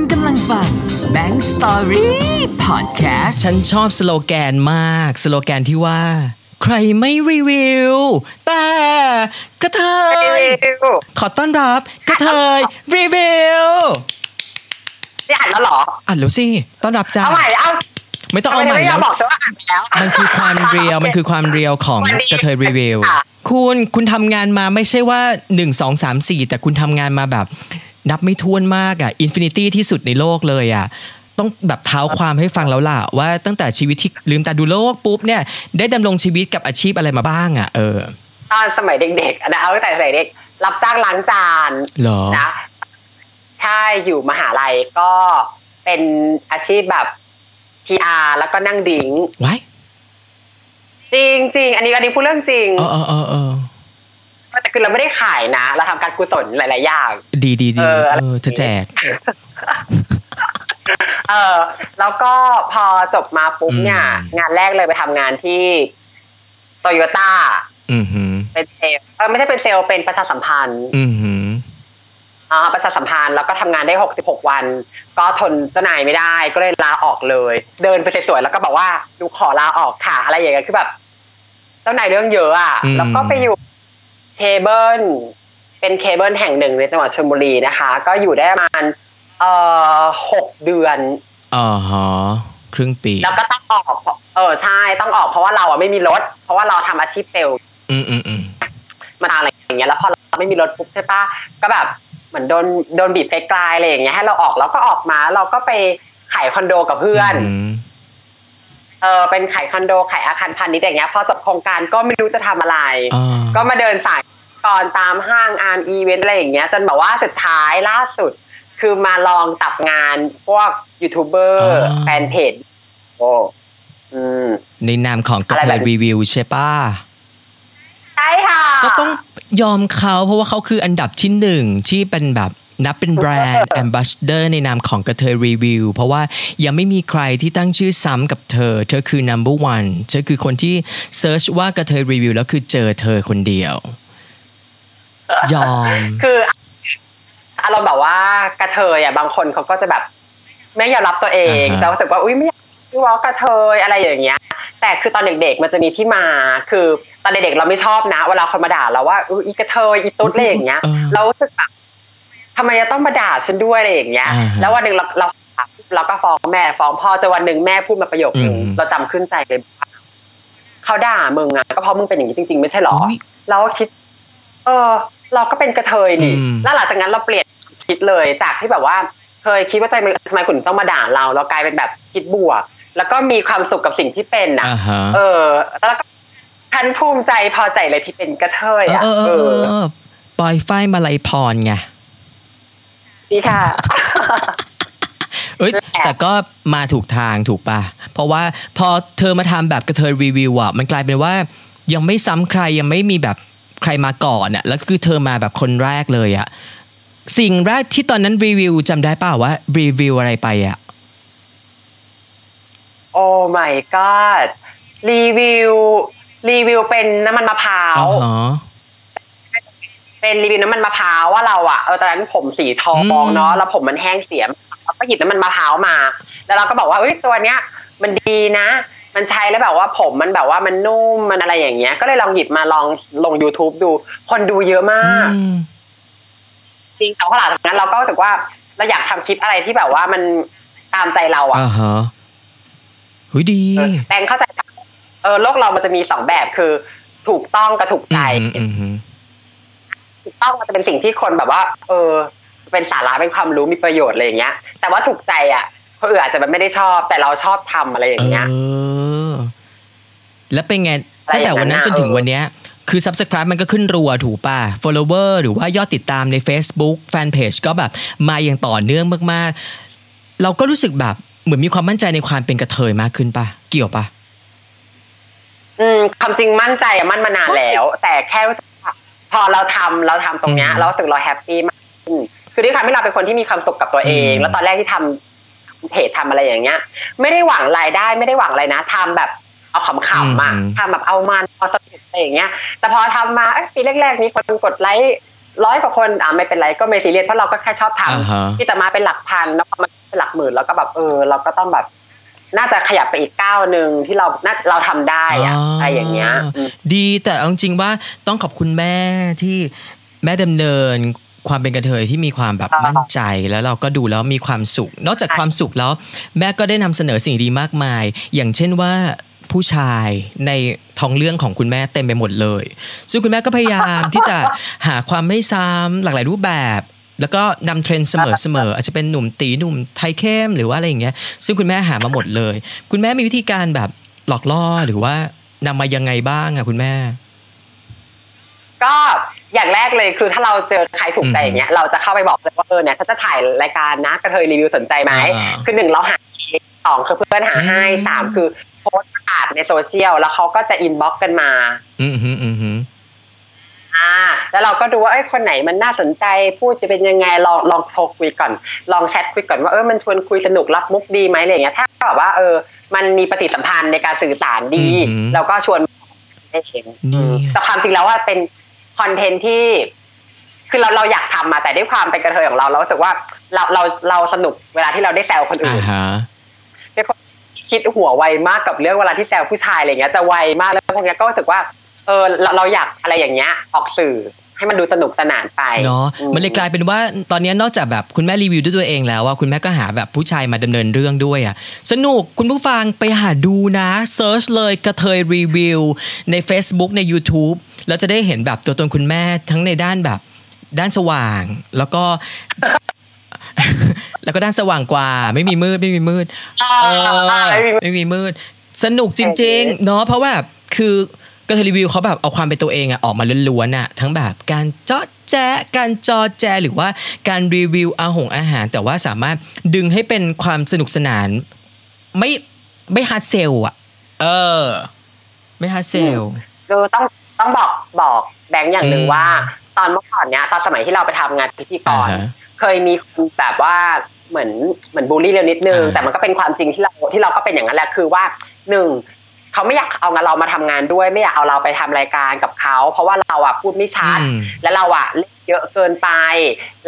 คุณกำลังฟัง Bank Story Podcast ฉันชอบสโลแกนมาก สโลแกนที่ว่า ใครไม่รีวิว แต่กระเทย ขอต้อนรับกระเทยรีวิวนี่อ่านแล้วเหรอ อ่านแล้วสิ ต้อนรับจ้าเอาใหม่เอาไม่ต้องเอาใหม่ไม่ยอแล้มวบอกเธอว่าอ่านแล้ว มันคือความเรียว มันคือความเรียวของวันนี้กระเทยรีวิวค่ะคุณ คุณทำงานมาไม่ใช่ว่า 1 2 3 4 แต่คุณทำงานมาแบบ นับไม่ถ้วนมากอะ infinity ที่สุดในโลกเลยอะต้องแบบเท้าความให้ฟังแล้วล่ะ ว่าตั้งแต่ชีวิตที่ลืมตาดูโลกปุ๊บเนี่ยได้ดำรงชีวิตกับอาชีพอะไรมาบ้างอะเออตอนสมัยเด็กๆนะเอาตั้งแต่สมัยเด็ก รับจ้างล้างจานเหรอนะใช่อยู่มหาลัยก็เป็นอาชีพแบบ PR แล้วก็นั่งดริ๊งก์ไว้จริงจริงๆอันนี้อันนี้พูดเรื่องจริง เออเออเออเออ แต่คือเราไม่ได้ขายนะ เราทำการกุศลหลายๆอย่าง ดีดีดีเออเออเธอแจก เออ แล้วก็พอจบมาปุ๊บเนี่ยอืมงานแรกเลยไปทำงานที่โตโยต้าอือหือเป็นเซลล์เออไม่ใช่เป็นเซลล์เป็นประชาสัมพันธ์อือหืออ่าประชาสัมพันธ์แล้วก็ทำงานได้66วัน ก็ทนเจ้านายไม่ได้ก็เลยลาออกเลย เดินไปสวยๆแล้วก็บอกว่าหนูขอลาออกค่ะ อะไรอย่างเงี้ยคือแบบเจ้านายเรื่องเยอะอะอืมแล้วก็ไปอยู่ เคเบิลเป็นเคเบิลแห่งหนึ่งในจังหวัดชลบุรีนะคะ ก็อยู่ได้ประมาณเอ่อหกเดือนอ๋อฮะครึ่งปี แล้วก็ต้องออกเพราะเออใช่ต้องออกเพราะว่าเราอะไม่มีรถ เพราะว่าเราทำอาชีพเซลล์อืมอืมอืมมาอะไรอย่างเงี้ยแล้วพอเราไม่มีรถปุ๊บใช่ปะก็แบบเหมือนโดนโดนบีบกลายๆอะไรอย่างเงี้ยให้เราออกแล้วก็ออกมาเราก็ไปขายคอนโดกับเพื่อนม เออเป็นขายคอนโดขายอาคารพาณิชย์อย่างเงี้ยพอจบโครงการก็ไม่รู้จะทำอะไรอ่าก็มาเดินสายก่อนตามห้างงานอีเวนต์อะไรอย่างเงี้ยจนแบบว่าสุดท้ายล่าสุด คือมาลองจับงานพวกยูทูบเบอร์แฟนเพจโอ้อืมในนามของกระเทแบยบนี้รีวิวอะไรแบบนี้ใช่ป่ะใช่ค่ะ ก็ต้องยอมเขาเพราะว่าเขาคืออันดับที่หนึ่งที่เป็นแบบ นับเป็นแบรนด์แอมบ s สเดอร์ในนามของกระเทยรีวิว เพราะว่ายังไม่มีใครที่ตั้งชื่อซ้ำกับเธอ เธอคือ number one เธอคือคนที่ search ว่ากระเทยรีวิวแล้วคือเจอเธอคนเดียว ยอม คืออารมณ์แบบว่ากระเทยอะบางคนเขาก็จะแบบ ไม่ยอมรับตัวเองอ่าฮะแต่รู้สึกว่าอุ้ยไม่อยากให้พี่ว่ากระเทยอะไรอย่างเงี้ย แต่คือตอนเด็กๆมันจะมีที่มา คือตอนเด็กๆเราไม่ชอบนะ เวลาคนมาด่าเราว่าอุ้ยอีกระเทยอีตุ๊ดอะไรอย่างเงี้ยเออเรารู้สึกแบบ ทำไมจะต้องมาด่าฉันด้วยอะไรอย่างเงี้ยอ่าฮะแล้ววันหนึ่งเราเราเราก็ฟ้องแม่ฟ้องพ่อจนวันหนึ่งแม่พูดมาประโยคนึงอืมเราจำขึ้นใจเลยเขาด่ามึงอะก็เพราะมึงเป็นอย่างนี้จริง ๆ ไม่ใช่หรออุ๊ยเราก็คิด เออ เราก็เป็นกระเทยนี่อืมแล้วหลังจากนั้นเราเปลี่ยนคิดเลยจากที่แบบว่า เคยคิดว่าทำไมทำไมคุณต้องมาด่าเรา เรากลายเป็นแบบคิดบวก แล้วก็มีความสุขกับสิ่งที่เป็นอะอ่าฮะเออ แล้วก็ฉันภูมิใจพอใจเลยที่เป็นกระเทยอะเออเอเออเอออเออปอยฝ้ายมาลัยพรไง นี่ค่ะเอ้ยแอบแต่ก็มาถูกทางถูกป่ะ เพราะว่าพอเธอมาทำแบบกระเทยรีวิวอะมันกลายเป็นว่า ยังไม่ซ้ำใครยังไม่มีแบบใครมาก่อนอะแล้วคือเธอมาแบบคนแรกเลยอะสิ่งแรกที่ตอนนั้นรีวิวจำได้เปล่าว่ารีวิวอะไรไปอะโอ้ my god รีวิวรีวิวเป็นน้ำมันมะพร้าวอ๋อฮะ เป็นรีวิวน้ำมันมะพร้าวว่าเราอะเออตอนนั้นผมสีทองอืมเนาะแล้วผมมันแห้งเสียเราก็หยิบน้ำมันมะพร้าวมา แล้วเราก็บอกว่าเฮ้ยตัวเนี้ย มันดีนะ มันใช้แล้วแบบว่าผมมันแบบว่ามันนุ่มมันอะไรอย่างเงี้ย ก็เลยลองหยิบมาลองลง YouTube ดู คนดูเยอะมากอืมจริงแต่พอหลังจากนั้นเราก็รู้สึกว่าเราอยากทำคลิปอะไรที่แบบว่ามันตามใจเราอะอ่าฮะหุยดีเออแปลงเข้าใจเออโลกเรามันจะมีสองแบบคือ ถูกต้องกับถูกใจอืมอืมอืม ถูกต้องมันจะเป็นสิ่งที่คนแบบว่า เออ เป็นสาระเป็นความรู้มีประโยชน์อะไรอย่างเงี้ย แต่ว่าถูกใจอะคนอื่นอาจจะแบบไม่ได้ชอบแต่เราชอบทำอะไรอย่างเงี้ยเออแล้วเป็นไงอะไรตั้งแต่วันนั้นอย่างจนั้นนถึงเออวันเนี้ยคือ subscribe มันก็ขึ้นรัวถูกป่ะ follower หรือว่ายอดติดตามใน Facebook Fanpage ก็แบบมาอย่างต่อเนื่องมากๆ เราก็รู้สึกแบบเหมือนมีความมั่นใจในความเป็นกระเทยมากขึ้นป่ะ เกี่ยวป่ะ อืมความจริงมั่นใจอะมั่นมานานแล้ว แต่แค่รู้สึกว่า พอเราทำเราทำตรงเนี้ยอืมเรารู้สึกเรา happy มากขึ้นคือด้วยความที่เราเป็นคนที่มีความสุขกับตัวเองอืมแล้วตอนแรกที่ทำเพจทำอะไรอย่างเงี้ย ไม่ได้หวังรายได้ไม่ได้หวังอะไรนะทำแบบเอาขำๆมาทำแบบเอามันเอาสนุกอะไรอย่างเงี้ย แต่พอทำมาเอ้ยปีแรกๆมีคนกดไลค์ร้อยกว่าคนอะไม่เป็นไรก็ไม่ซีเรียสเพราะเราก็แค่ชอบทอ่าฮะำที่จะมาเป็นหลักพันแล้วพอมันเป็นหลักหมื่นแล้วก็แบบเออ เราก็ต้องแบบ น่าจะขยับไปอีกก้าวหนึ่งที่เราน่าเราทำได้อะอะไรอย่างเงี้ยอืมดีแต่เอาจริงๆว่าต้องขอบคุณแม่ที่แม่ดำเนินความเป็นกระเทยที่มีความแบบอ่ามั่มั่นใจแล้วเราก็ดูแล้วมีความสุข นอกจากความสุขแล้ว แม่ก็ได้นำเสนอสิ่งดีมากมาย อย่างเช่นว่าผู้ชายในท้องเรื่องของคุณแม่เต็มไปหมดเลย ซึ่งคุณแม่ก็พยายามที่จะหาความไม่ซ้ำหลากหลายรูปแบบ แล้วก็นำเทรนด์เสมอเสมออาจจะเป็นหนุ่มตีหนุ่มไทยเข้มหรือว่าอะไรอย่างเงี้ย ซึ่งคุณแม่หามาหมดเลย คุณแม่มีวิธีการแบบหลอกล่อหรือว่านำมายังไงบ้างอะคุณแม่ ก็อย่างแรกเลยคือถ้าเราเจอใครถูกใจอืมอย่างเงี้ยเราจะเข้าไปบอกเลยว่าเออเนี่ยถ้าจะถ่ายรายการนะกระเทยรีวิวสนใจไหมอ่าคือหนึ่งเราหาสองคือเพื่อนหาให้อืมสามคือโพสต์ประกาศในโซเชียลแล้วเขาก็จะ inbox กันมา อืมฮึอืมฮึ อ่าแล้วเราก็ดูว่าเอ้ยคนไหนมันน่าสนใจพูดจะเป็นยังไงลองลองโทรคุยก่อน ลองแชตคุยก่อนว่าเออมันชวนคุยสนุกรับมุกดีไหมอะไรอย่างเงี้ยถ้าแบบว่าเออ มันมีปฏิสัมพันธ์ในการสื่อสารดีอืมเราก็ชวนได้เองนี่แต่ความจริงแล้วว่าเป็นคอนเทนต์ที่คือเราเราอยากทำมาแต่ด้วยความเป็นกระเทยของเราเรารู้สึกว่าเราเราเราสนุกเวลาที่เราได้แซวคนอ่าอื่นฮะเป็นคนคิดหัวไวมากกับเรื่องเวลาที่แซวผู้ชายอะไรเงี้ยจะไวมากแล้วพวกเนี้ยก็รู้สึกว่า เออเราเราอยากอะไรอย่างเงี้ยออกสื่อให้มันดูสนุกสนานไปเนาะอืมันเลยกลายเป็นว่าตอนนี้นอกจากแบบคุณแม่รีวิวด้วยตัวเองแล้วว่าคุณแม่ก็หาแบบผู้ชายมาดำเนินเรื่องด้วยอะสนุกคุณผู้ฟังไปหาดูนะเซิร์ชเลยกระเทยรีวิวใน Facebook ใน YouTube แล้วจะได้เห็นแบบตัวตนคุณแม่ทั้งในด้านแบบด้านสว่าง แล้วก็แล้วก็ด้านสว่างกว่า ไม่มีมืดไม่มีมืดอ่าเออไม่มีไม่มีมืด สนุกจริง ๆ เนาะเพราะว่าคือ กระเทยรีวิวเขาแบบเอาความเป็นตัวเองอะออกมาล้วนๆอะทั้งแบบการเจาะแจ๊ะการจอแจหรือว่าการรีวิวอาหงอาหาร แต่ว่าสามารถดึงให้เป็นความสนุกสนาน ไม่ไม่ hard sell อะเออ ไม่ hard sellคือต้องต้องบอกบอกแบงค์อย่างหนึ่งอืมว่า ตอนเมื่อก่อนเนี้ยตอนสมัยที่เราไปทำงานพิธีกรอ่าฮะเคยมีคนแบบว่าเหมือนเหมือนบูลลี่เรานิดนึงอ่าแต่มันก็เป็นความจริงที่เราที่เราก็เป็นอย่างนั้นแหละคือว่าหนึ่ง เขาไม่อยากเอาเรามาทำงานด้วย ไม่อยากเอาเราไปทำรายการกับเขาเพราะว่าเราอะพูดไม่ชัดอืมแล้วเราอะเล่นเยอะเกินไป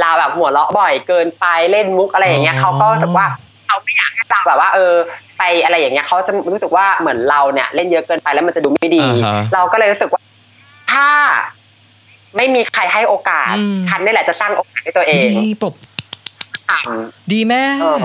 เราแบบหัวเราะบ่อยเกินไปเล่นมุกอะไรอย่างเงี้ยอ๋อเขาก็รู้สึกว่าเขาไม่อยากให้เราแบบว่า เออ ไปอะไรอย่างเงี้ยเขาจะรู้สึกว่าเหมือนเราเนี่ย เล่นเยอะเกินไปแล้วมันจะดูไม่ดีอ่าฮะเราก็เลยรู้สึกว่าถ้าไม่มีใครให้โอกาสอืมทันนี่แหละจะสร้างโอกาสให้ตัวเองดีปรบทดีแม่ำเออ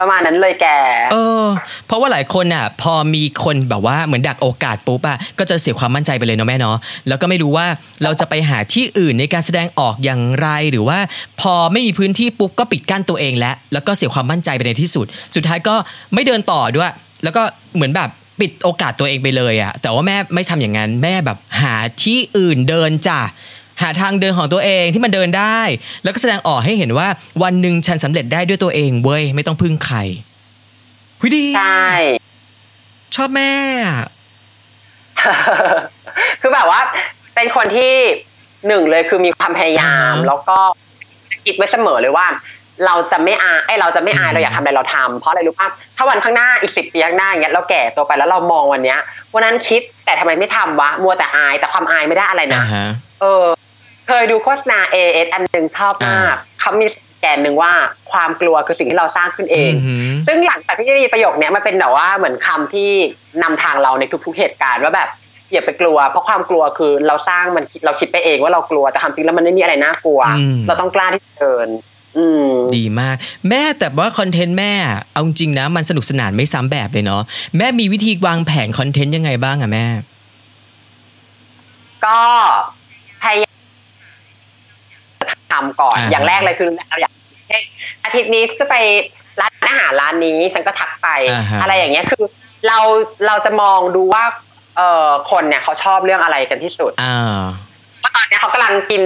ประมาณนั้นเลยแก เออ เพราะว่าหลายคนอะ พอมีคนแบบว่าเหมือนดักโอกาสปุ๊บอะก็จะเสียความมั่นใจไปเลยเนาะแม่เนาะแล้วก็ไม่รู้ว่าเราจะไปหาที่อื่นในการแสดงออกอย่างไรหรือว่า พอไม่มีพื้นที่ปุ๊บก็ปิดกั้นตัวเองแล้วแล้วก็เสียความมั่นใจไปในที่สุด สุดท้ายก็ไม่เดินต่อด้วย แล้วก็เหมือนแบบปิดโอกาสตัวเองไปเลยอะแต่ว่าแม่ไม่ทำอย่างนั้นแม่แบบหาที่อื่นเดินจ้ะ หาทางเดินของตัวเองที่มันเดินได้ แล้วก็แสดงออกให้เห็นว่าวันหนึ่งฉันสำเร็จได้ด้วยตัวเองเว้ยไม่ต้องพึ่งใครหุยดีใช่ชอบแม่อะคือแบบว่า เป็นคนที่หนึ่งเลยคือมีความพยายาม แล้วก็คิดไว้เสมอเลยว่า เราจะไม่อายไอยเราจะไม่อายเราอยากทำอะไรเราทำเพราะอะไรรู้ป่ะถ้าวันข้างหน้าอีกสิบปีข้างหน้าอย่างเงี้ยเราแก่ตัวไปแล้วเรามองวันเนี้ยวันนั้นคิดแต่ทำไมไม่ทำวะมัวแต่อายแต่ความอายไม่ได้อะไรนะอ่าฮะเออ เคยดูโฆษณา AS อันหนึ่งชอบมากอ่าเขามีแกนหนึ่งว่าความกลัวคือสิ่งที่เราสร้างขึ้นเองอือหือซึ่งหลังจากที่ได้ยินประโยคเนี้ยมันเป็นแบบว่าเหมือนคำที่นำทางเราในทุก ๆเหตุการณ์ว่าแบบอย่าไปกลัว เพราะความกลัวคือเราสร้างมันเราคิดไปเองว่าเรากลัวแต่ความจริงแล้วมันไม่มีอะไรน่ากลัวอืมเราต้องกล้าที่จะเดินอืมดีมาก แม่แต่ว่าคอนเทนต์แม่อะเอาจริงนะมันสนุกสนานไม่ซ้ำแบบเลยเนาะแม่มีวิธีวางแผนคอนเทนต์ยังไงบ้างอะแม่ ก็พยายาม ทำก่อนอ่าอย่างแรกเลยคือเราอยากเช่นอาทิตย์นี้จะไปร้านอาหารร้านนี้ฉันก็ทักไปอ่าฮะอะไรอย่างเงี้ยคือเราเราจะมองดูว่าเอ่อคนเนี่ยเขาชอบเรื่องอะไรกันที่สุดอ่าเพราะตอนเนี้ยเขากำลังกิน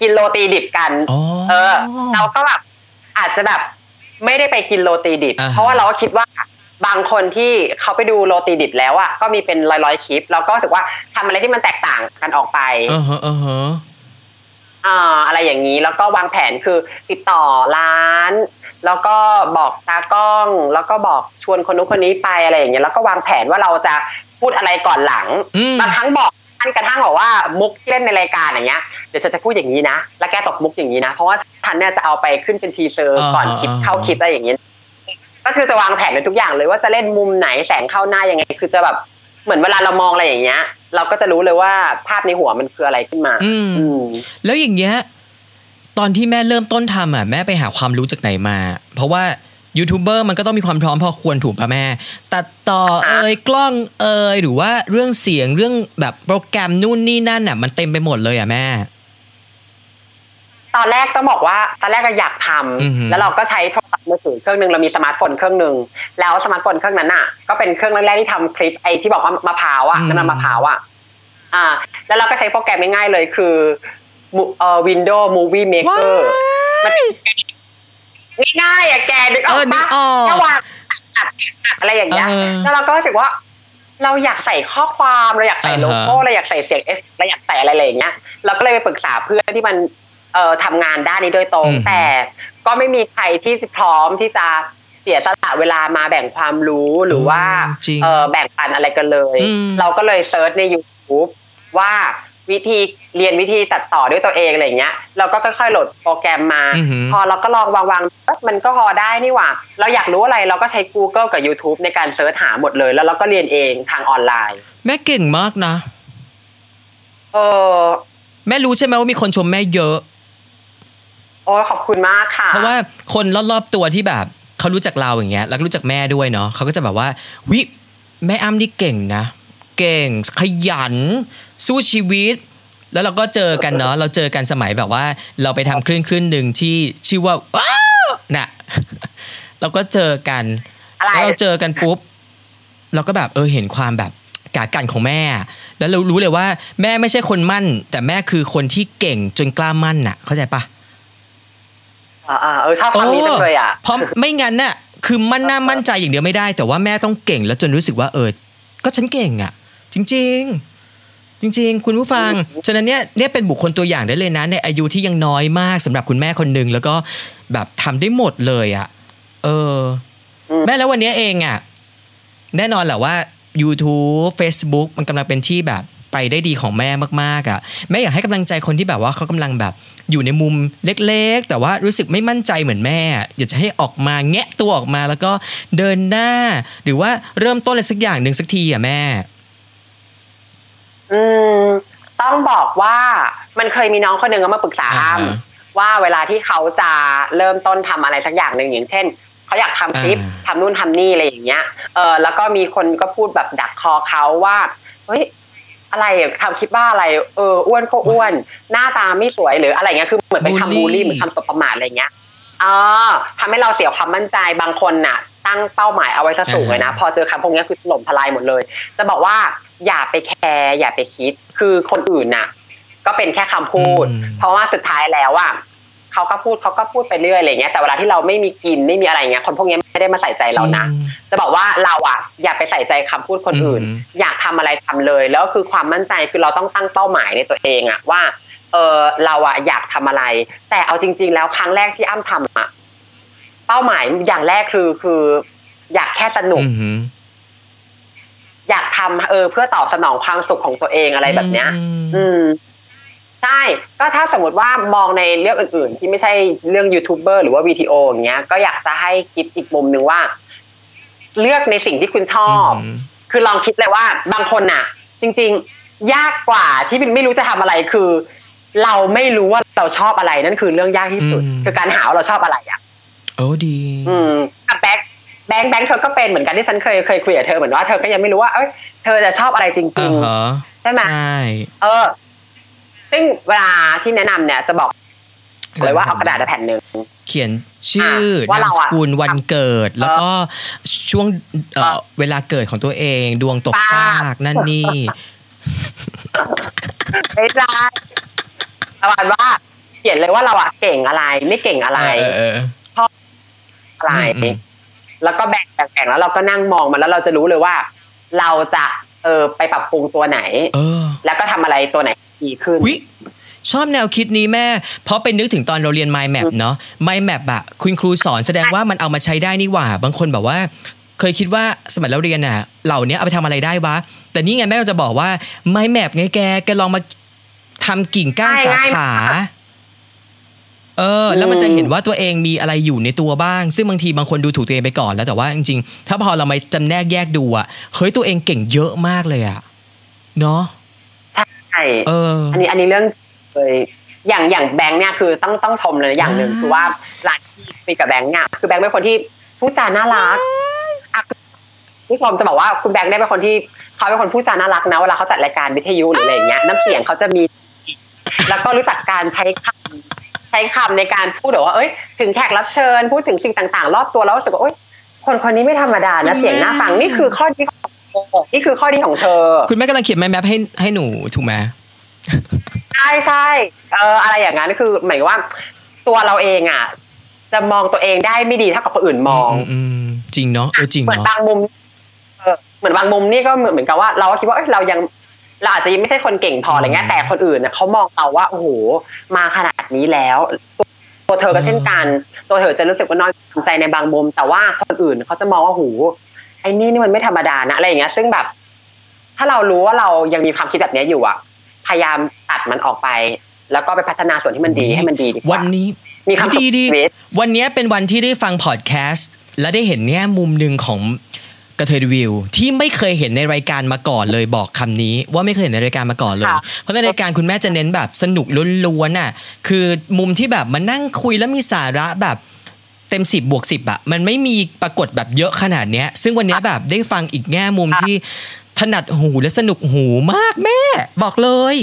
กินโรตีดิบกันอ๋อเออ เราก็แบบอาจจะแบบไม่ได้ไปกินโรตีดิบอ่าฮะเพราะว่าเราก็คิดว่าบางคนที่เขาไปดูโรตีดิบแล้วอะก็มีเป็นร้อยๆคลิป เราก็รู้สึกว่าทำอะไรที่มันแตกต่างกันออกไปเออฮะเออฮะ อ่าอะไรอย่างนี้แล้วก็วางแผนคือติดต่อร้าน แล้วก็บอกตากล้อง แล้วก็บอกชวนคนนู้นคนนี้ไปอะไรอย่างเงี้ยแล้วก็วางแผนว่าเราจะพูดอะไรก่อนหลังอืมบางครั้งบอกท่านกระทั่งบอกว่ามุกที่เล่นในรายการอย่างเงี้ยเดี๋ยวฉันจะพูดอย่างนี้นะแล้วแกตกมุกอย่างนี้นะเพราะว่าฉันเนี่ยจะเอาไปขึ้นเป็นทีเซอร์อ่าก่อนคลิปอ่าเข้าคลิปอะไรอย่างเงี้ยก็คือจะวางแผนในทุกอย่างเลยว่าจะเล่นมุมไหนแสงเข้าหน้ายังไง คือจะแบบเหมือนเวลาเรามองอะไรอย่างเงี้ย เราก็จะรู้เลยว่าภาพในหัวมันคืออะไรขึ้นมา อืมอืมแล้วอย่างเงี้ยตอนที่แม่เริ่มต้นทำอะแม่ไปหาความรู้จากไหนมา เพราะว่ายูทูบเบอร์มันก็ต้องมีความพร้อมพอควรถูกป่ะแม่ ตัดต่อค่ะเอ่ยกล้องเอยหรือว่าเรื่องเสียงเรื่องแบบโปรแกรมนู่นนี่นั่นอะ มันเต็มไปหมดเลยอะแม่ ตอนแรกต้องบอกว่า ตอนแรกก็อยากทำอือหือแล้วเราก็ใช้โทรศัพท์ มือถือเครื่องหนึ่งเรามีสมาร์ทโฟนเครื่องหนึ่งแล้วสมาร์ทโฟนเครื่องนั้นอะ ก็เป็นเครื่องแรกๆที่ทำคลิปไอ้ที่บอกว่ามะพร้าวอะน้ำมันมะพร้าวอะอ่า แล้วเราก็ใช้โปรแกรมง่ายๆเลยคือมูเอ่อ Windows Movie ว้า Maker มันง่ายๆอะแกนึกอเอออกนึปะกออกแค่วางอัดอัดอะไรอย่างเงี้ยเออแล้วเราก็รู้สึกว่า เราอยากใส่ข้อความเราอยากใส่อ่าฮะโลโก้เราอยากใส่เสียงเอฟเราอยากใส่อะไรอะไรอย่างเงี้ยเราก็เลยไปปรึกษาเพื่อนที่มัน เอ่อทำงานด้านนี้โดยตรงอืมแต่ก็ไม่มีใครที่พร้อมที่จะเสียสละเวลามาแบ่งความรู้หรือว่าจริงเออแบ่งปันอะไรกันเลยอืมเราก็เลย search ใน YouTube ว่าวิธีเรียนวิธีตัดต่อด้วยตัวเองอะไรอย่างเงี้ย เราก็ค่อยๆโหลดโปรแกรมมาอือหือพอเราก็ลองวางๆเอ๊ะมันก็พอได้นี่หว่า เราอยากรู้อะไรเราก็ใช้ Google กับ YouTube ในการ search หาหมดเลย แล้วเราก็เรียนเองทางออนไลน์ แม่เก่งมากนะ เออแม่รู้ใช่ไหมว่ามีคนชมแม่เยอะ โอ้ยขอบคุณมากค่ะ เพราะว่าคนรอบๆตัวที่แบบเขารู้จักเราอย่างเงี้ยแล้วก็รู้จักแม่ด้วยเนาะเขาก็จะแบบว่าวิแม่อ้ำนี่เก่งนะ เก่งขยัน สู้ชีวิต แล้วเราก็เจอกันเนาะเราเจอกันสมัยแบบว่า เราไปทำคลื่นคลื่นหนึ่งที่ชื่อว่าว้าวน่ะเราก็เจอกันอะไรแล้วเราเจอกันปุ๊บ เราก็แบบเออเห็นความแบบกากันของแม่ แล้วเรารู้เลยว่า แม่ไม่ใช่คนมั่น แต่แม่คือคนที่เก่งจนกล้ามั่นน่ะ เข้าใจปะ อ่าๆเออชอบคำนี้จังเลยอะเพราะไม่งั้นน่ะคือมั่นหน้ามั่นใจอย่างเดียวไม่ได้ แต่ว่าแม่ต้องเก่งแล้วจนรู้สึกว่าเออ ก็ฉันเก่งอะ จริง ๆ จริง ๆ คุณผู้ฟัง ฉะนั้นเนี่ยเนี่ยเป็นบุคคลตัวอย่างได้เลยนะในอายุที่ยังน้อยมากสำหรับคุณแม่คนหนึ่งแล้วก็แบบทำได้หมดเลยอะ เอออืมแม่แล้ววันนี้เองอะแน่นอนแหละว่า YouTube Facebook มันกำลังเป็นที่แบบ ไปได้ดีของแม่มากๆอะแม่อยากให้กำลังใจคนที่แบบว่าเขากำลังแบบอยู่ในมุมเล็ก ๆ แต่ว่ารู้สึกไม่มั่นใจเหมือนแม่อยากจะให้ออกมาแงะตัวออกมาแล้วก็เดินหน้า หรือว่าเริ่มต้นอะไรสักอย่างหนึ่งสักทีอะแม่ อืมต้องบอกว่ามันเคยมีน้องคนหนึ่งเขามาปรึกษาอ่าอ้ำฮะว่าเวลาที่เขาจะเริ่มต้นทำอะไรสักอย่างหนึ่งอย่างเช่นเขาอยากทำคลิปอ่าทำนู่นทำนี่อะไรอย่างเงี้ย เออแล้วก็มีคนก็พูดแบบดักคอเขาว่า เฮ้ย อะไรอะทำคลิปบ้าอะไรเอออ้วนก็อ้วน หน้าตาไม่สวยหรืออะไรเงี้ยคือเหมือนเป็นคำบูลลี่เหมือนคำตบประมาทอะไรเงี้ยเออทำให้เราเสียความมั่นใจบางคนน่ะ ตั้งเป้าหมายเอาไว้ซะสูงเลยนะ พอเจอคำพวกเนี้ยคือถล่มทลายหมดเลย จะบอกว่าอย่าไปแคร์อย่าไปคิด คือคนอื่นน่ะ ก็เป็นแค่คำพูดอืมเพราะว่าสุดท้ายแล้วอะ เขาก็พูดเขาก็พูดไปเรื่อยอะไรเงี้ยแต่เวลาที่เราไม่มีกินไม่มีอะไรเงี้ยคนพวกเนี้ยไม่ได้มาใส่ใจเรานะจริงจะบอกว่าเราอะอย่าไปใส่ใจคำพูดคนอื่นอืมอยากทำอะไรทำเลย แล้วคือความมั่นใจคือเราต้องตั้งเป้าหมายในตัวเองอะว่าเออเราอะอยากทำอะไร แต่เอาจริง ๆ แล้วครั้งแรกที่อ้ำทำอะเป้าหมายอย่างแรกคือคือ อยากแค่สนุกอือหืออยากทำเออ เพื่อตอบสนองความสุขของตัวเองอะไรแบบเนี้ย อืม ใช่ ก็ถ้าสมมติว่ามองในเรื่องอื่น ๆ ที่ไม่ใช่เรื่องยูทูบเบอร์หรือว่าวิดีโออย่างเงี้ย ก็อยากจะให้คิดอีกมุมหนึ่งว่า เลือกในสิ่งที่คุณชอบอืมคือลองคิดเลยว่าบางคนน่ะ จริง ๆ ยากกว่าที่ไม่รู้จะทำอะไรคือ เราไม่รู้ว่าเราชอบอะไรนั่นคือเรื่องยากที่สุดอืมคือการหาว่าเราชอบอะไรอะโอ้ดี อืมกับแบงค์แบงค์แบงค์เธอก็เป็นเหมือนกันที่ฉันเคยเคยคุยกับเธอเหมือนว่าเธอก็ยังไม่รู้ว่าเอ้ยเธอจะชอบอะไรจริอ่างฮะๆใช่ไหมใช่เออ ซึ่งเวลาที่แนะนำเนี่ยจะบอกเลยว่าเอากระดาษมาแผ่นหนึ่งเขียนชื่อว่านาเรามอะสกุลวันเกิด แล้วก็ช่วงเอ่อเออเวลาเกิดของตัวเอง ดวงตกป้าฟากนั่นนี่ไม่ใช่ประมาณว่าเขียนเลยว่าเราอะเก่งอะไร ไม่เก่งอะไรเออเอออะไรอืมแล้วก็แบ่งแบ่งแล้วเราก็นั่งมองมันแล้วเราจะรู้เลยว่า เราจะเออไปปรับปรุงตัวไหนเออแล้วก็ทำอะไรตัวไหน ดีขึ้นวิชอบแนวคิดนี้แม่ เพราะไปนึกถึงตอนเราเรียน mind map เนาะ mind map อะคุณครูสอนแสดงว่ามันเอามาใช้ได้นี่หว่า บางคนแบบว่า เคยคิดว่าสมัยเราเรียนน่ะ เหล่านี้เอาไปทำอะไรได้วะ แต่นี่ไงแม่เราจะบอกว่าไม้แมปไงแกแกลองมาทำกิ่งก้านสาขา เออ แล้วมันจะเห็นว่าตัวเองมีอะไรอยู่ในตัวบ้าง ซึ่งบางทีบางคนดูถูกตัวเองไปก่อนแล้วแต่ว่าจริงๆ ถ้าพอเรามาจำแนกแยกดูอะเฮ้ยตัวเองเก่งเยอะมากเลยอะเนาะใช่ เอออันนี้อันนี้เรื่องเลยอย่างอย่างแบงค์เนี่ยคือต้องต้องชมเลยอย่างหนึ่งอ่าคือว่าร้านที่คุยกับแบงค์เนี่ยคือแบงค์เป็นคนที่พูดจาน่ารักอะผู้ชมจะบอกว่าคุณแบงค์ได้เป็นคนที่เขาเป็นคนพูดจาน่ารักนะเวลาเขาจัดรายการวิทยุหรืออะไรอย่างเงี้ยน้ำเสียงเขาจะมี แล้วก็รู้จักการใช้คำใช้คำในการพูดแบบว่าเอ้ย ถึงแขกรับเชิญ พูดถึงสิ่งต่าง ๆ รอบตัวแล้วรู้สึกว่าโอ้ยคนคนนี้ไม่ธรรมดานะเสียงน่าฟังนี่คือข้อดีของเธอ นี่คือข้อดีของเธอ คุณแม่กำลังเขียนไม้แมปให้ให้หนูถูกไหมใช่ใช่เอออะไรอย่างนั้นคือหมายว่า ตัวเราเองอะ จะมองตัวเองได้ไม่ดีเท่ากับคนอื่นมองอืมจริงเนาะเออจริงเหมือนเนาะบางมุมเออเหมือนบางมุมนี่ก็เหมือนเหมือนกับว่า เราก็คิดว่าเอ้ยเรายังเราอาจจะยังไม่ใช่คนเก่งพออะไรเงี้ยแต่คนอื่นเน่ะเขามองเราว่าโอ้โหมาขนาดนี้แล้วตัวตัวเธอก็เช่นกัน ตัวเธอจะรู้สึกว่าน้อยใจในบางมุม แต่ว่าคนอื่นเขาจะมองว่าโอ้โห ไอ้นี่นี่มันไม่ธรรมดานะอะไรอย่างเงี้ย ซึ่งแบบ ถ้าเรารู้ว่าเรายังมีความคิดแบบเนี้ยอยู่อะ พยายามตัดมันออกไป แล้วก็ไปพัฒนาส่วนที่มันดีให้มันดีดีกว่าวันนี้มีความสุขดีดีชีวิตวันนี้เป็นวันที่ได้ฟังพอดแคสต์และได้เห็นแง่มุมหนึ่งของกระเทยรีวิว ที่ไม่เคยเห็นในรายการมาก่อนเลยบอกคำนี้ ว่าไม่เคยเห็นในรายการมาก่อนเลยค่ะเพราะในรายการคุณแม่จะเน้นแบบสนุกล้วนๆน่ะ คือมุมที่แบบมานั่งคุยแล้วมีสาระแบบ เต็มสิบบวกสิบอะมันไม่มีปรากฏแบบเยอะขนาดเนี้ย ซึ่งวันนี้แบบได้ฟังอีกแง่มุมที่ถนัดหูและสนุกหูมากแม่ บอกเลย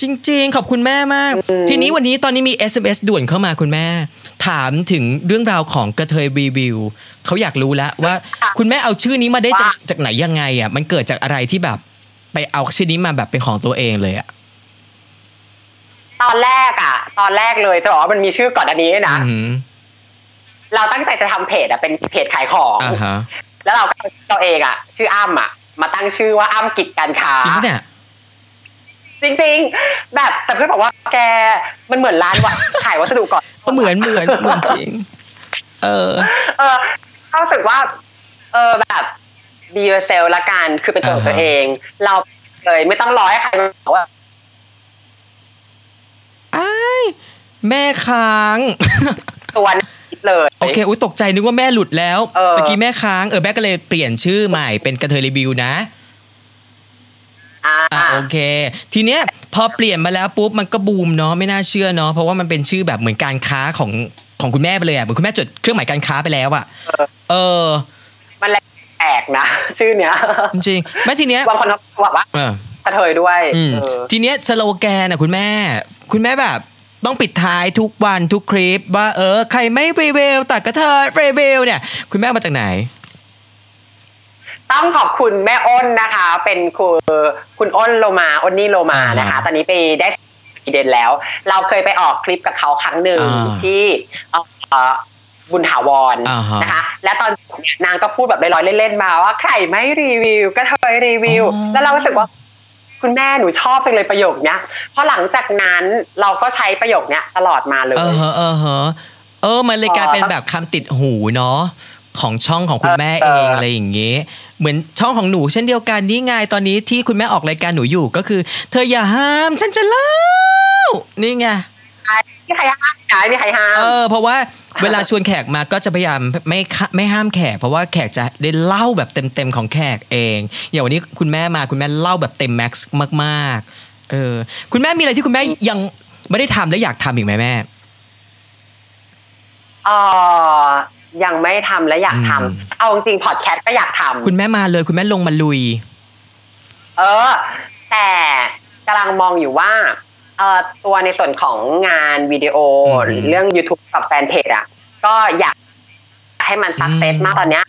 จริง ๆ ขอบคุณแม่มาก ทีนี้วันนี้ตอนนี้มี SMS ด่วนเข้ามาคุณแม่ ถามถึงเรื่องราวของกระเทยรีวิวเขาอยากรู้แล้วว่าค่ะคุณแม่เอาชื่อนี้มาได้จากว่าจากไหนยังไงอะมันเกิดจากอะไรที่แบบ ไปเอาชื่อนี้มาแบบเป็นของตัวเองเลยอะตอนแรกอะ ตอนแรกเลยจะบอกว่ามันมีชื่อก่อนอันนี้ด้วยนะอืม เราตั้งใจจะทำเพจอะเป็นเพจขายของอ่าฮะแล้วเราก็เอาตัวเองอะชื่ออ้ำอะมาตั้งชื่อว่าอ้ำกิจการค้าจริงปะเนี่ยจริงๆ แบบแต่เพื่อนบอกว่าแกมันเหมือนร้านวะขายวัสดุก่อนก็เหมือนเหมือนเหมือนจริง เออ เออเขารู้สึกว่า เออแบบ be yourself ละกันคือเป็นตัวของอ่าฮะตัวเอง เราเลยไม่ต้องรอให้ใครมาบอกว่าอ้ายแม่ค้าง ตัวนี้ เลยโอเคอุ้ยตกใจนึกว่าแม่หลุดแล้วเออเมื่อกี้แม่ค้างเออแม่ก็เลยเปลี่ยนชื่อใหม่เป็นกระเทยรีวิวนะอ่าอะโอเค ทีเนี้ยพอเปลี่ยนมาแล้วปุ๊บมันก็บูมเนาะไม่น่าเชื่อเนาะเพราะว่ามันเป็นชื่อแบบเหมือนการค้าของของคุณแม่ไปเลยอะเหมือนคุณแม่จดเครื่องหมายการค้าไปแล้วอะเออ มันแปลกนะชื่อเนี้ยจริงๆแม่ทีเนี้ยบางคนเขาบอกว่าเออกระเทยด้วยอืมเออทีเนี้ยสโลแกนอะคุณแม่ คุณแม่แบบ ต้องปิดท้ายทุกวันทุกคลิป ว่าเออ ใครไม่รีวิวแต่กระเทยรีวิวเนี่ย คุณแม่เอามาจากไหน ต้องขอบคุณแม่อ้นนะคะ เป็นคุณคุณอ้นโลมาอ้นนี่โลมานะคะ ตอนนี้ไปได้กี่เดนแล้ว เราเคยไปออกคลิปกับเขาครั้งหนึ่งอ่าที่เอ่อบุญถาวรอ่าฮะนะคะ และตอนนางก็พูดแบบลอยๆเล่นๆมาว่าใครไม่รีวิว ก็เทยรีวิวอ๋อแล้วเรารู้สึกว่า คุณแม่หนูชอบจังเลยประโยคเนี้ยเพราะหลังจากนั้นเราก็ใช้ประโยคเนี้ยตลอดมาเลยเออฮะเออฮะเออมันเลยกลายเป็นแบบคำติดหูเนาะของช่องของคุณแม่เอเอองอะไรอย่างเงี้ยเหมือนช่องของหนูเช่นเดียวกันนี่ไงตอนนี้ที่คุณแม่ออกรายการหนูอยู่ก็คือ เธออย่าห้ามฉันจะเล่านี่ไงไม่มีใครห้ามนะไม่มีใครห้ามเออเพราะว่าเวลาชวนแขกมาก็จะพยายามไม่ค่ะไม่ห้ามแขก เพราะว่าแขกจะได้เล่าแบบเต็มๆของแขกเอง อย่างวันนี้คุณแม่มาคุณแม่เล่าแบบเต็มแม็กซ์มากๆเออคุณแม่มีอะไรที่คุณแม่ยังไม่ได้ทำและอยากทำอีกไหมแม่เออยังไม่ทำและอยากทำอืมเอาจริงๆพอดแคสต์ก็อยากทำคุณแม่มาเลยคุณแม่ลงมาลุย เออ แต่กำลังมองอยู่ว่าเอ่อ ตัวในส่วนของงานวิดีโออืมหรือเรื่อง YouTube กับแฟนเพจอะ ก็อยากให้มันสักเซสอืมมากตอนเนี้ย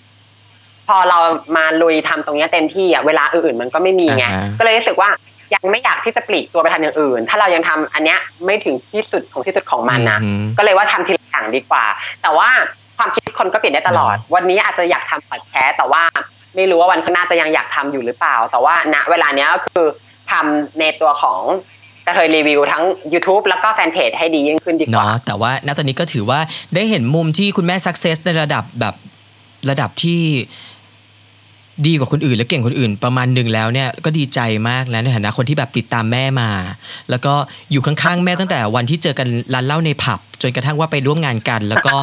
พอเรามาลุยทำตรงเนี้ยเต็มที่อะเวลาอื่นๆมันก็ไม่มีไงอ่าฮะก็เลยรู้สึกว่ายังไม่อยากที่จะปลีกตัวไปทำอย่างอื่น ถ้าเรายังทำอันเนี้ยไม่ถึงที่สุดของที่สุดของมันนะอืมก็เลยว่าทำทีละอย่างดีกว่า แต่ว่าความคิดคนก็เปลี่ยนได้ตลอดเนอะวันนี้อาจจะอยากทำพอดแคสต์แต่ว่าไม่รู้ว่าวันข้างหน้าจะยังอยากทำอยู่หรือเปล่า แต่ว่าณเวลาเนี้ยก็คือทำในตัวของ กระเทยรีวิวทั้ง YouTube แล้วก็แฟนเพจให้ดียิ่งขึ้นดีกว่าเนาะแต่ว่าณตอนนี้ก็ถือว่าได้เห็นมุมที่คุณแม่สักเซสในระดับแบบระดับที่ ดีกว่าคนอื่นและเก่งคนอื่นประมาณหนึ่งแล้วเนี่ยก็ดีใจมากนะในฐานะคนที่แบบติดตามแม่มา แล้วก็อยู่ข้างๆแม่ตั้งแต่วันที่เจอกันร้านเหล้าในผับ จนกระทั่งว่าไปร่วมงานกัน แล้วก็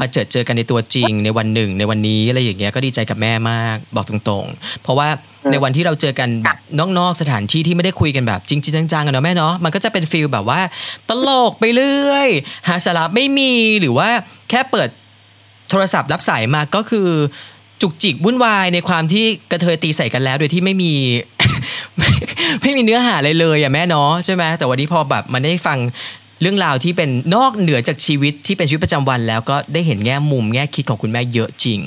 มาเจอเจอกันในตัวจริงในวันหนึ่ง ในวันนี้อะไรอย่างเงี้ยก็ดีใจกับแม่มากบอกตรงๆ เพราะว่าในวันที่เราเจอกันแบบนอกๆสถานที่ที่ไม่ได้คุยกันแบบจริงๆจังๆกันเนาะแม่เนาะมันก็จะเป็นฟีลแบบว่าตลกไปเรื่อยหาสาระไม่มีหรือว่าแค่เปิดโทรศัพท์รับสายมาก็คือ จุกจิกวุ่นวายในความที่กระเทยตีใส่กันแล้ว โดยที่ไม่มี ไม่ไม่มีเนื้อหาอะไรเลยอะแม่เนาะใช่ไหมแต่วันนี้พอแบบมันได้ฟังเรื่องราวที่เป็นนอกเหนือจากชีวิตที่เป็นชีวิตประจำวันแล้วก็ได้เห็นแง่มุมแง่คิดของคุณแม่เยอะจริง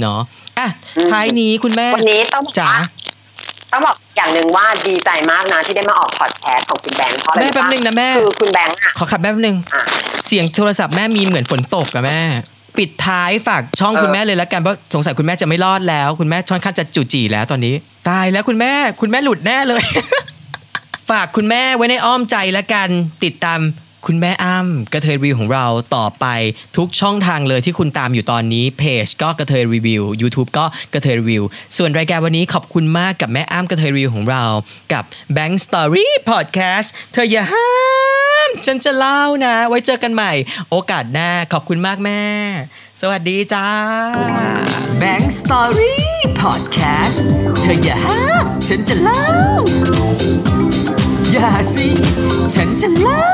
เนาะอะท้ายนี้คุณแม่วันนี้ต้องบอกจ๋าว่าต้องบอกอย่างหนึ่งว่าดีใจมากนะที่ได้มาออกพอดแคสต์ของคุณแบงค์เพราะอะไรแม่แป๊บรู้ปนึงนะแม่คือคุณแบงค์อะขอขับแป๊บนึงอะเสียงโทรศัพท์แม่มีเหมือนฝนตกอะแม่ ปิดท้ายฝากช่องเออคุณแม่เลยละกันเพราะสงสัยคุณแม่จะไม่รอดแล้ว คุณแม่ค่อนข้างจะจุจีแล้วตอนนี้ ตายแล้วคุณแม่คุณแม่หลุดแน่เลย ฝากคุณแม่ไว้ในอ้อมใจละกันติดตาม คุณแม่อ้ำกระเทยรีวิวของเราต่อไปทุกช่องทางเลยที่คุณตามอยู่ตอนนี้เพจก็กระเทยรีวิว YouTube ก็กระเทยรีวิว ส่วนรายการวันนี้ขอบคุณมากกับแม่อ้ำกระเทยรีวิวของเรา กับ Bank Story Podcast เธออย่าห้ามฉันจะเล่านะ ไว้เจอกันใหม่ โอกาสหน้าขอบคุณมากแม่ สวัสดีจ้า Bank Story Podcast เธออย่าห้ามฉันจะเล่าอย่าสิ ฉันจะเล่า